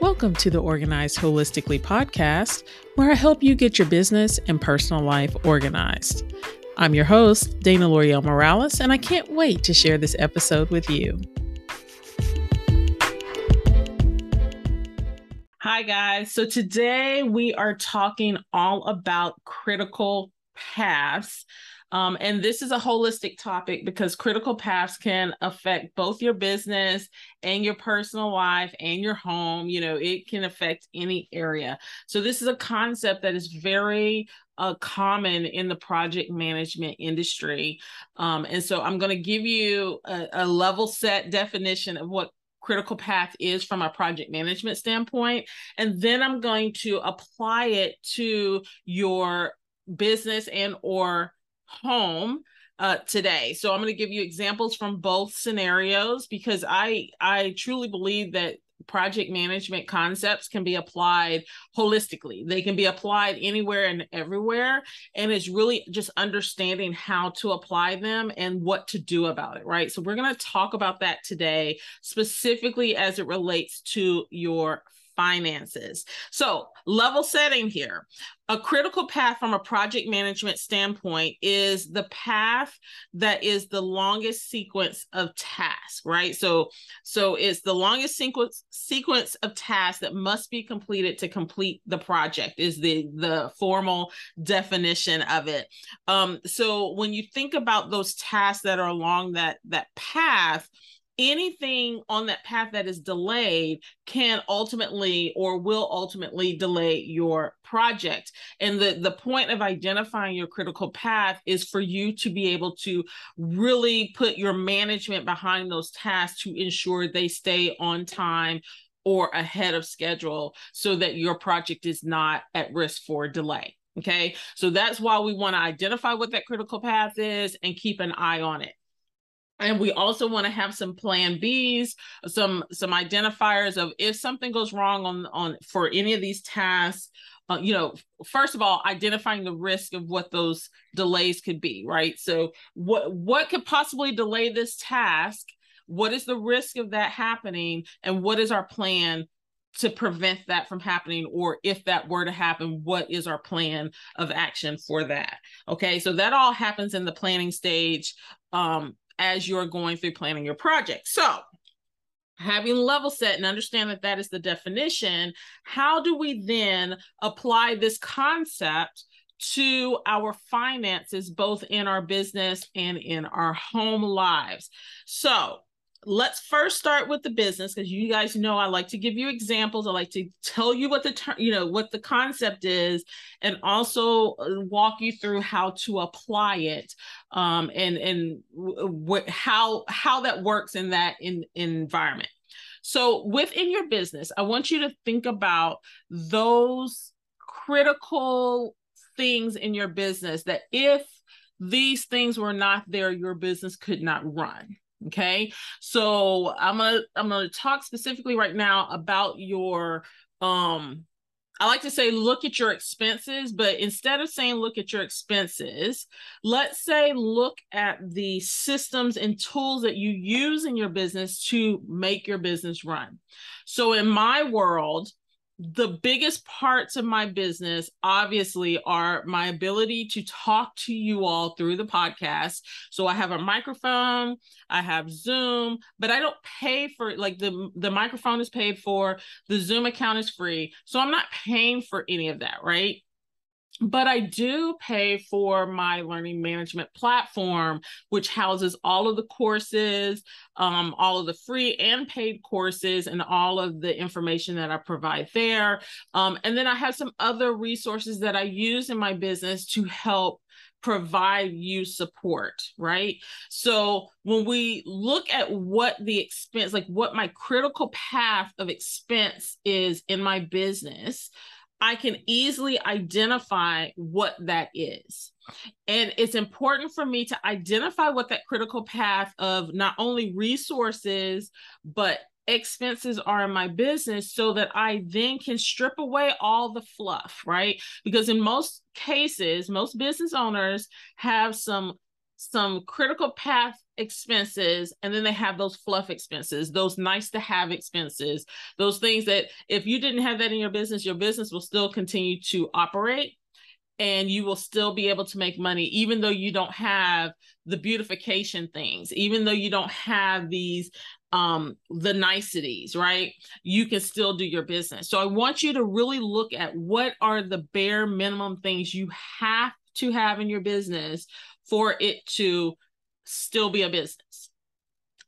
Welcome to the Organized Holistically podcast, where I help you get your business and personal life organized. I'm your host, Dana L'Oreal Morales, and I can't wait to share this episode with you. Hi, guys. So today we are talking all about critical paths. Um, and this is a holistic topic because critical paths can affect both your business and your personal life and your home. You know, it can affect any area. So, this is a concept that is very uh, common in the project management industry. Um, and so, I'm going to give you a, a level set definition of what critical path is from a project management standpoint and then i'm going to apply it to your business and or home uh, today. So I'm going to give you examples from both scenarios because I I truly believe that project management concepts can be applied holistically. They can be applied anywhere and everywhere. And it's really just understanding how to apply them and what to do about it, right? So, we're going to talk about that today, specifically as it relates to your finances. So, level setting here. A critical path from a project management standpoint is the path that is the longest sequence of tasks, right? So, so it's the longest sequence sequence of tasks that must be completed to complete the project is the the formal definition of it. Um, so when you think about those tasks that are along that that path, anything on that path that is delayed can ultimately or will ultimately delay your project. And the the point of identifying your critical path is for you to be able to really put your management behind those tasks to ensure they stay on time or ahead of schedule so that your project is not at risk for delay okay? So that's why we want to identify what that critical path is and keep an eye on it and we also want to have some plan b's some some identifiers of if something goes wrong on on for any of these tasks uh, you know first of all identifying the risk of what those delays could be right? So what what could possibly delay this task? What is the risk of that happening? And what is our plan to prevent that from happening? Or if that were to happen what is our plan of action for that? Okay so that all happens in the planning stage um, as you're going through planning your project. So, having level set and understand that that is the definition, how do we then apply this concept to our finances, both in our business and in our home lives? So, let's first start with the business because you guys know I like to give you examples. I like to tell you what the term, you know, what the concept is, and also uh, walk you through how to apply it, um, and and what how how that works in that in, in environment. So within your business, I want you to think about those critical things in your business that if these things were not there, your business could not run okay so i'm gonna i'm gonna talk specifically right now about your um I like to say look at your expenses, but instead of saying look at your expenses, let's say look at the systems and tools that you use in your business to make your business run. So in my world, the biggest parts of my business obviously are my ability to talk to you all through the podcast. So i have a microphone i have zoom but i don't pay for like the the microphone is paid for the zoom account is free. So i'm not paying for any of that right but I do pay for my learning management platform, which houses all of the courses, um, all of the free and paid courses, and all of the information that I provide there. Um, and then I have some other resources that I use in my business to help provide you support, right? So when we look at what the expense, like what my critical path of expense is in my business, I can easily identify what that is. And it's important for me to identify what that critical path of not only resources, but expenses are in my business so that I then can strip away all the fluff, right? Because in most cases, most business owners have some some critical path expenses and then they have those fluff expenses those nice to have expenses those things that if you didn't have that in your business your business will still continue to operate and you will still be able to make money even though you don't have the beautification things even though you don't have these um the niceties right? You can still do your business. So i want you to really look at what are the bare minimum things you have to have in your business for it to still be a business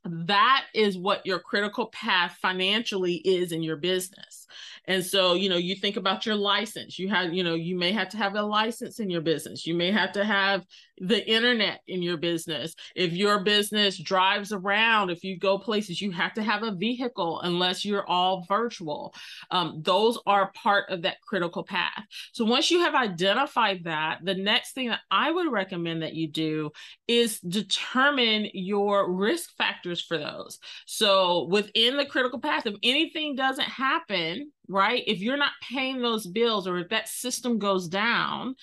that is what your critical path financially is in your business and so, you know, you think about your license. You have, you know, you may have to have a license in your business. You may have to have the internet in your business. If your business drives around, if you go places, you have to have a vehicle unless you're all virtual. Um, those are part of that critical path. So once you have identified that, the next thing that I would recommend that you do is determine your risk factors for those. So within the critical path, if anything doesn't happen, right? If you're not paying those bills or if that system goes down,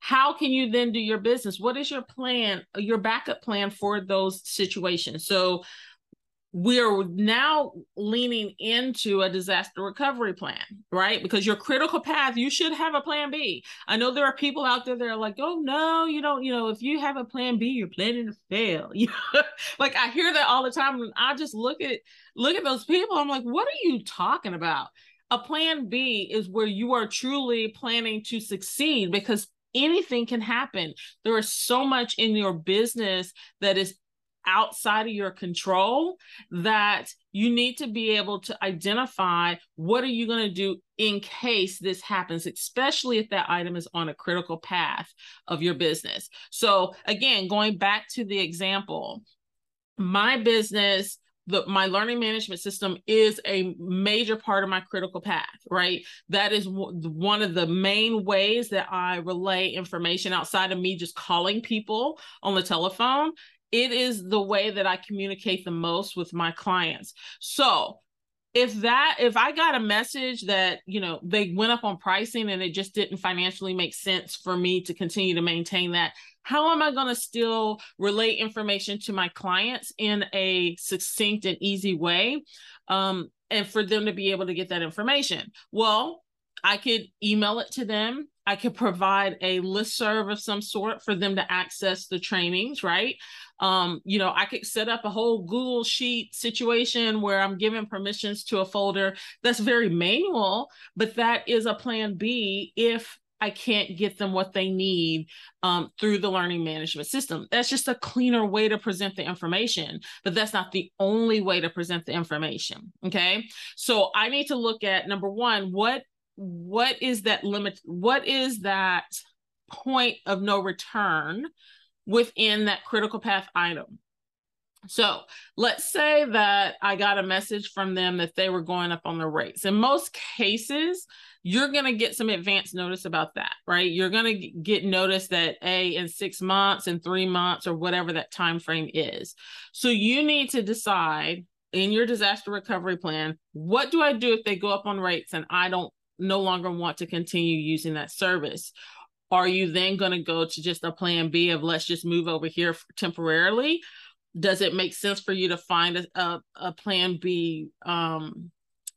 how can you then do your business? What is your plan, your backup plan for those situations? So we're now leaning into a disaster recovery plan, right? Because your critical path, you should have a plan B. I know there are people out there that are like, oh no, you don't, you know, if you have a plan B, you're planning to fail. Like I hear that all the time. And I just look at look at those people. I'm like, what are you talking about? a plan B is where you are truly planning to succeed because anything can happen. There is so much in your business that is outside of your control that you need to be able to identify what are you going to do in case this happens especially if that item is on a critical path of your business. So again going back to the example my business the my learning management system is a major part of my critical path right? That is w- one of the main ways that i relay information outside of me just calling people on the telephone it is the way that i communicate the most with my clients so if that if i got a message that you know they went up on pricing and it just didn't financially make sense for me to continue to maintain that how am I going to still relay information to my clients in a succinct and easy way? Um, and for them to be able to get that information? Well, I could email it to them. I could provide a list serve of some sort for them to access the trainings, right? Um, you know, I could set up a whole Google Sheet situation where I'm giving permissions to a folder that's very manual, but that is a plan B if I can't get them what they need um, through the learning management system. That's just a cleaner way to present the information, but that's not the only way to present the information. Okay. So I need to look at number one, what what is that limit? What is that point of no return within that critical path item? So let's say that I got a message from them that they were going up on the rates. In most cases, you're going to get some advance notice about that, right? You're going to get notice that a in 6 months and 3 months or whatever that time frame is. So you need to decide in your disaster recovery plan, what do I do if they go up on rates and I don't no longer want to continue using that service? Are you then going to go to just a plan B of let's just move over here temporarily? Does it make sense for you to find a, a, a plan B um,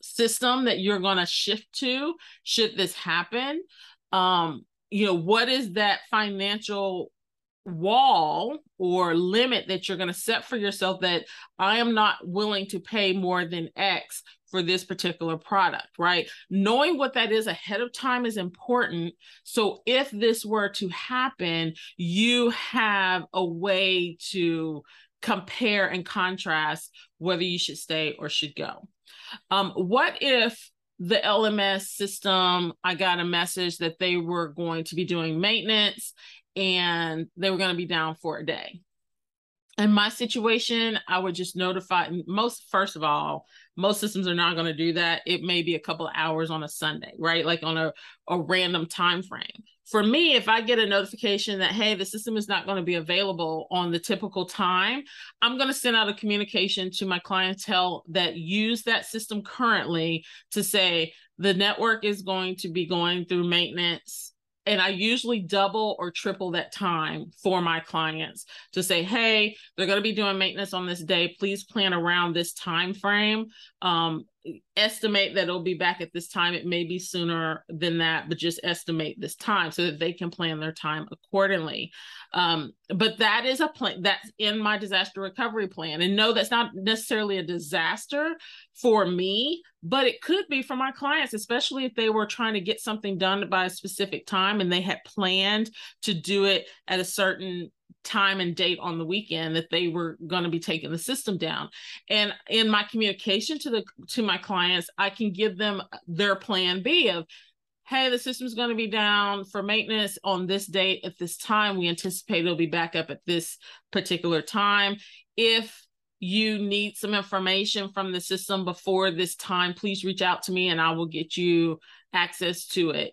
system that you're going to shift to should this happen um you know what is that financial wall or limit that you're going to set for yourself that I am not willing to pay more than X for this particular product, right? Knowing what that is ahead of time is important. So if this were to happen, you have a way to compare and contrast whether you should stay or should go. Um, what if the LMS system, I got a message that they were going to be doing maintenance and they were going to be down for a day. In my situation, I would just notify most, first of all, most systems are not going to do that. It may be a couple hours on a Sunday, right? Like on a, a random time frame for me, if I get a notification that, hey, the system is not going to be available on the typical time, I'm going to send out a communication to my clientele that use that system currently to say the network is going to be going through maintenance and I usually double or triple that time for my clients to say, hey, they're going to be doing maintenance on this day. Please plan around this time frame. Um, estimate that it'll be back at this time. It may be sooner than that, but just estimate this time so that they can plan their time accordingly. Um, but that is a plan that's in my disaster recovery plan. And no, that's not necessarily a disaster for me, but it could be for my clients, especially if they were trying to get something done by a specific time and they had planned to do it at a certain time and date on the weekend that they were going to be taking the system down. And in my communication to the to my clients i can give them their plan b of hey the system's going to be down for maintenance on this date at this time. We anticipate it'll be back up at this particular time. If you need some information from the system before this time please reach out to me and i will get you access to it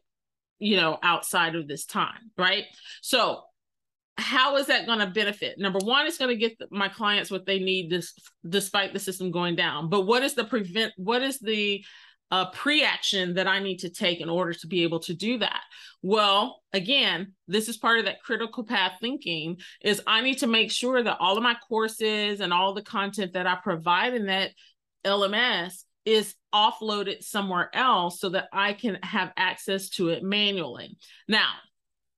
you know outside of this time right? So how is that going to benefit? Number one, it's going to get my clients what they need this, despite the system going down. But what is the prevent? What is the uh, pre-action that I need to take in order to be able to do that? Well, again, this is part of that critical path thinking. Is I need to make sure that all of my courses and all the content that I provide in that LMS is offloaded somewhere else so that I can have access to it manually. Now,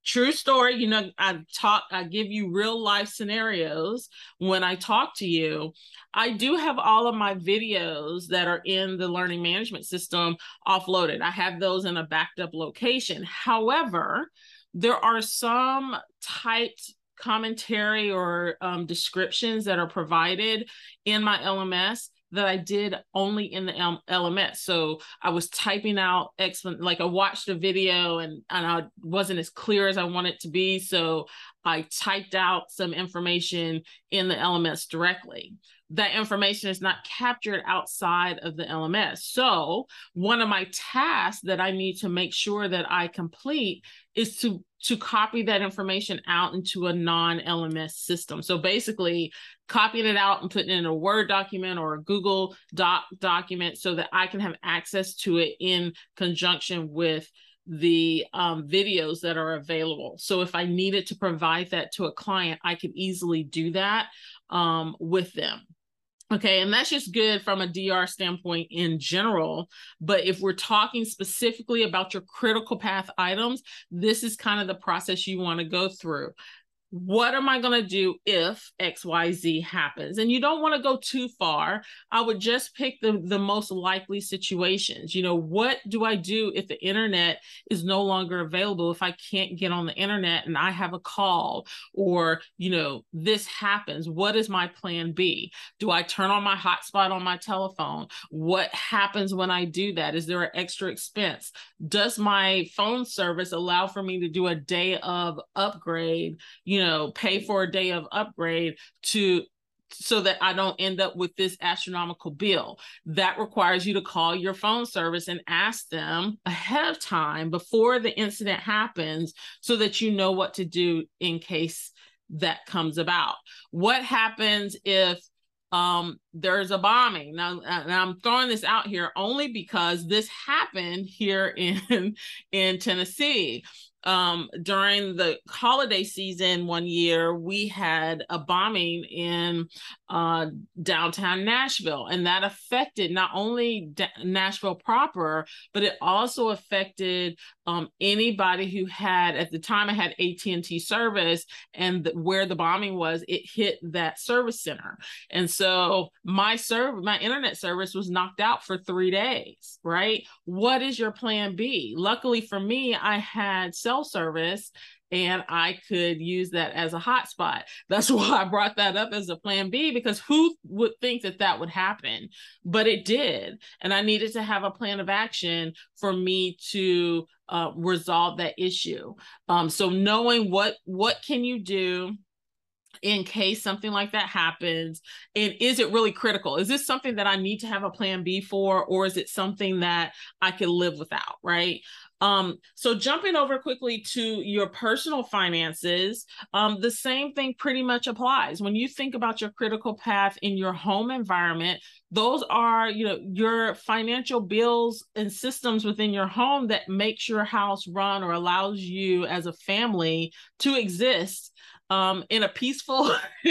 true story you know i talk i give you real life scenarios when i talk to you. I do have all of my videos that are in the learning management system offloaded. I have those in a backed up location. However there are some typed commentary or um, descriptions that are provided in my lms that I did only in the LMS. So I was typing out excellent, like I watched a video and, and I wasn't as clear as I wanted to be. So I typed out some information in the LMS directly. That information is not captured outside of the LMS. So one of my tasks that I need to make sure that I complete is to to copy that information out into a non-LMS system. So basically copying it out and putting it in a Word document or a Google Doc document so that I can have access to it in conjunction with the um, videos that are available. So if I needed to provide that to a client, I could easily do that um, with them. Okay, and that's just good from a DR standpoint in general. But if we're talking specifically about your critical path items, this is kind of the process you want to go through what am I going to do if XYZ happens? And you don't want to go too far. I would just pick the, the most likely situations. You know, what do I do if the internet is no longer available? If I can't get on the internet and I have a call or, you know, this happens, what is my plan B? Do I turn on my hotspot on my telephone? What happens when I do that? Is there an extra expense? Does my phone service allow for me to do a day of upgrade? You know, know, pay for a day of upgrade to so that I don't end up with this astronomical bill. That requires you to call your phone service and ask them ahead of time before the incident happens so that you know what to do in case that comes about. What happens if um, there's a bombing. Now, and I'm throwing this out here only because this happened here in in Tennessee um, during the holiday season one year, we had a bombing in uh, downtown Nashville, and that affected not only Nashville proper, but it also affected um, anybody who had at the time I had AT and T service, and where the bombing was, it hit that service center, and so my server, my internet service was knocked out for three days. Right? What is your plan B? Luckily for me, I had cell cell service and I could use that as a hotspot. That's why I brought that up as a plan B because who would think that that would happen? But it did. And I needed to have a plan of action for me to uh, resolve that issue. Um, so knowing what what can you do in case something like that happens and is it really critical is this something that i need to have a plan b for or is it something that i can live without right Um, so jumping over quickly to your personal finances, um, the same thing pretty much applies. When you think about your critical path in your home environment, those are you know your financial bills and systems within your home that makes your house run or allows you as a family to exist um, in a peaceful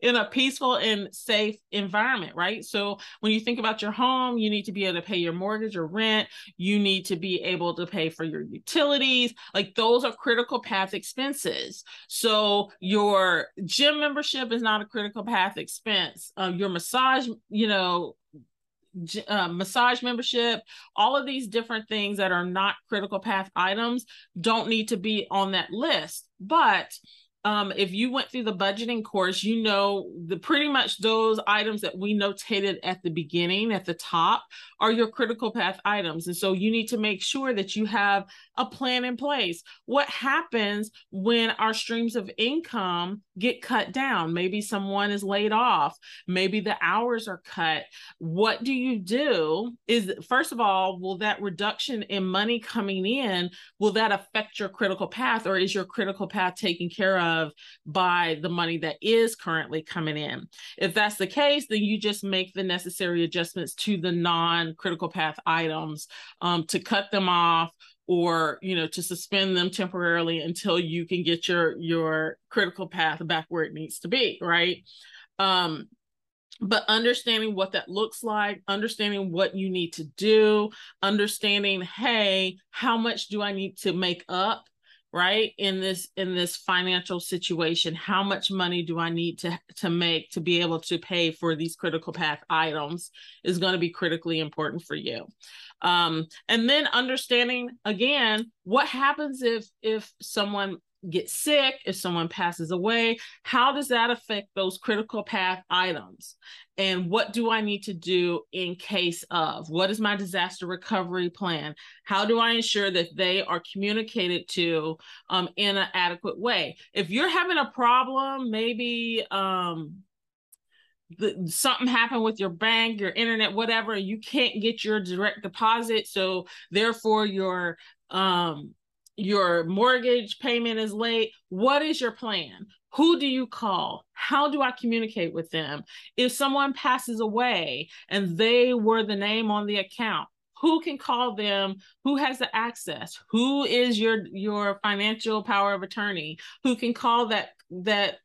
in a peaceful and safe environment right? So when you think about your home you need to be able to pay your mortgage or rent. You need to be able to pay for your utilities. Like those are critical path expenses. So your gym membership is not a critical path expense. Uh, your massage you know uh, massage membership, all of these different things that are not critical path items don't need to be on that list. But um, if you went through the budgeting course, you know the pretty much those items that we notated at the beginning at the top are your critical path items. And so you need to make sure that you have a plan in place. What happens when our streams of income get cut down? Maybe someone is laid off, maybe the hours are cut. What do you do? Is first of all, will that reduction in money coming in will that affect your critical path or is your critical path taken care of by the money that is currently coming in? If that's the case, then you just make the necessary adjustments to the non-critical path items um, to cut them off or you know to suspend them temporarily until you can get your your critical path back where it needs to be right um but understanding what that looks like understanding what you need to do understanding hey how much do i need to make up right? In this in this financial situation how much money do i need to to make to be able to pay for these critical path items is going to be critically important for you. Um and then understanding again what happens if if someone get sick, if someone passes away, how does that affect those critical path items? And what do I need to do in case of? What is my disaster recovery plan? How do I ensure that they are communicated to um, in an adequate way? If you're having a problem, maybe um, the, something happened with your bank, your internet, whatever, you can't get your direct deposit. So therefore, your um, your mortgage payment is late. What is your plan? Who do you call? How do I communicate with them? If someone passes away and they were the name on the account, who can call them? Who has the access? Who is your your financial power of attorney? Who can call that that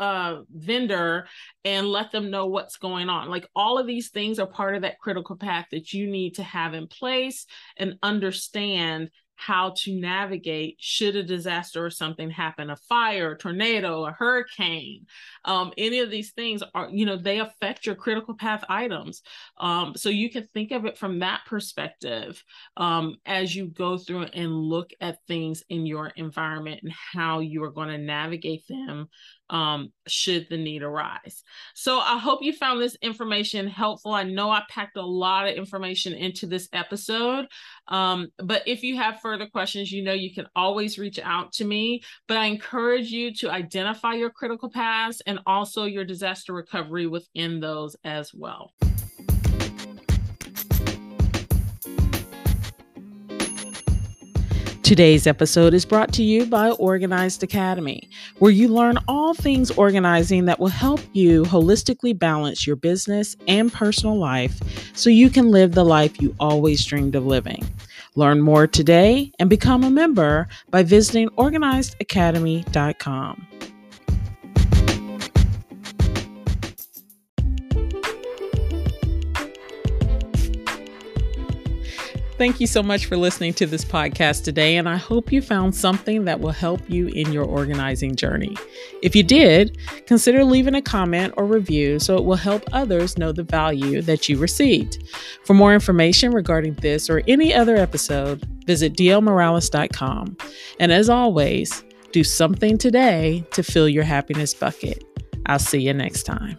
uh vendor and let them know what's going on like all of these things are part of that critical path that you need to have in place and understand how to navigate should a disaster or something happen a fire a tornado a hurricane um, any of these things are you know they affect your critical path items. Um, so you can think of it from that perspective um, as you go through and look at things in your environment and how you are going to navigate them um, should the need arise. So I hope you found this information helpful. I know I packed a lot of information into this episode, um, but if you have further questions, you know you can always reach out to me. But I encourage you to identify your critical paths and also your disaster recovery within those as well. Today's episode is brought to you by Organized Academy, where you learn all things organizing that will help you holistically balance your business and personal life so you can live the life you always dreamed of living. Learn more today and become a member by visiting organizedacademy.com. Thank you so much for listening to this podcast today, and I hope you found something that will help you in your organizing journey. If you did, consider leaving a comment or review so it will help others know the value that you received. For more information regarding this or any other episode, visit dlmorales.com. And as always, do something today to fill your happiness bucket. I'll see you next time.